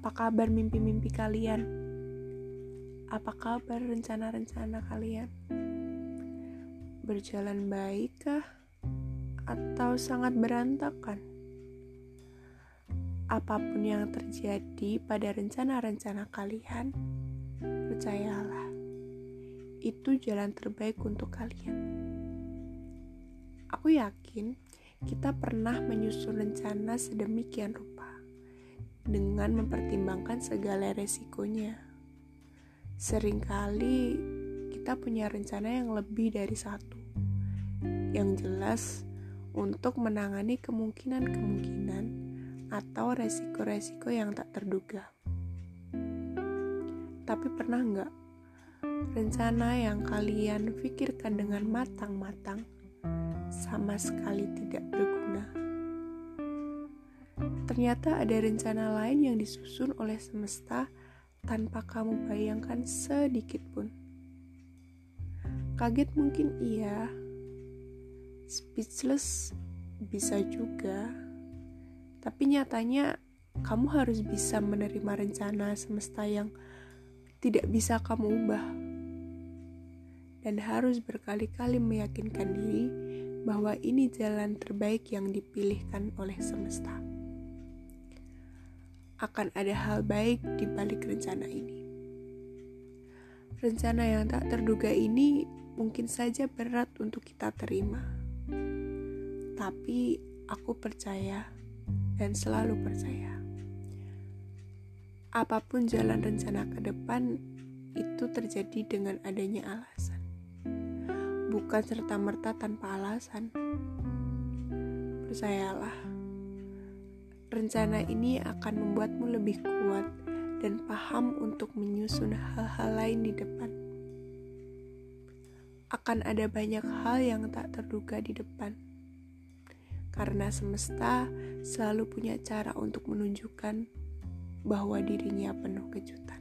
Apa kabar mimpi-mimpi kalian? Apa kabar rencana-rencana kalian? Berjalan baikkah? Atau sangat berantakan? Apa pun yang terjadi pada rencana-rencana kalian, percayalah, itu jalan terbaik untuk kalian. Aku yakin kita pernah menyusun rencana sedemikian rupa dengan mempertimbangkan segala resikonya. Seringkali kita punya rencana yang lebih dari satu, yang jelas untuk menangani kemungkinan-kemungkinan atau resiko-resiko yang tak terduga. Tapi pernah nggak rencana yang kalian pikirkan dengan matang-matang sama sekali tidak berguna? Ternyata ada rencana lain yang disusun oleh semesta tanpa kamu bayangkan sedikit pun. Kaget mungkin iya, speechless bisa juga, tapi nyatanya kamu harus bisa menerima rencana semesta yang tidak bisa kamu ubah, dan harus berkali-kali meyakinkan diri bahwa ini jalan terbaik yang dipilihkan oleh semesta akan ada hal baik di balik rencana ini. Rencana yang tak terduga ini mungkin saja berat untuk kita terima. Tapi aku percaya dan selalu percaya. Apa pun jalan rencana ke depan itu terjadi dengan adanya alasan. Bukan serta-merta tanpa alasan. Percayalah Rencana ini akan membuatmu lebih kuat dan paham untuk menyusun hal-hal lain di depan. Akan ada banyak hal yang tak terduga di depan, karena semesta selalu punya cara untuk menunjukkan bahwa dirinya penuh kejutan.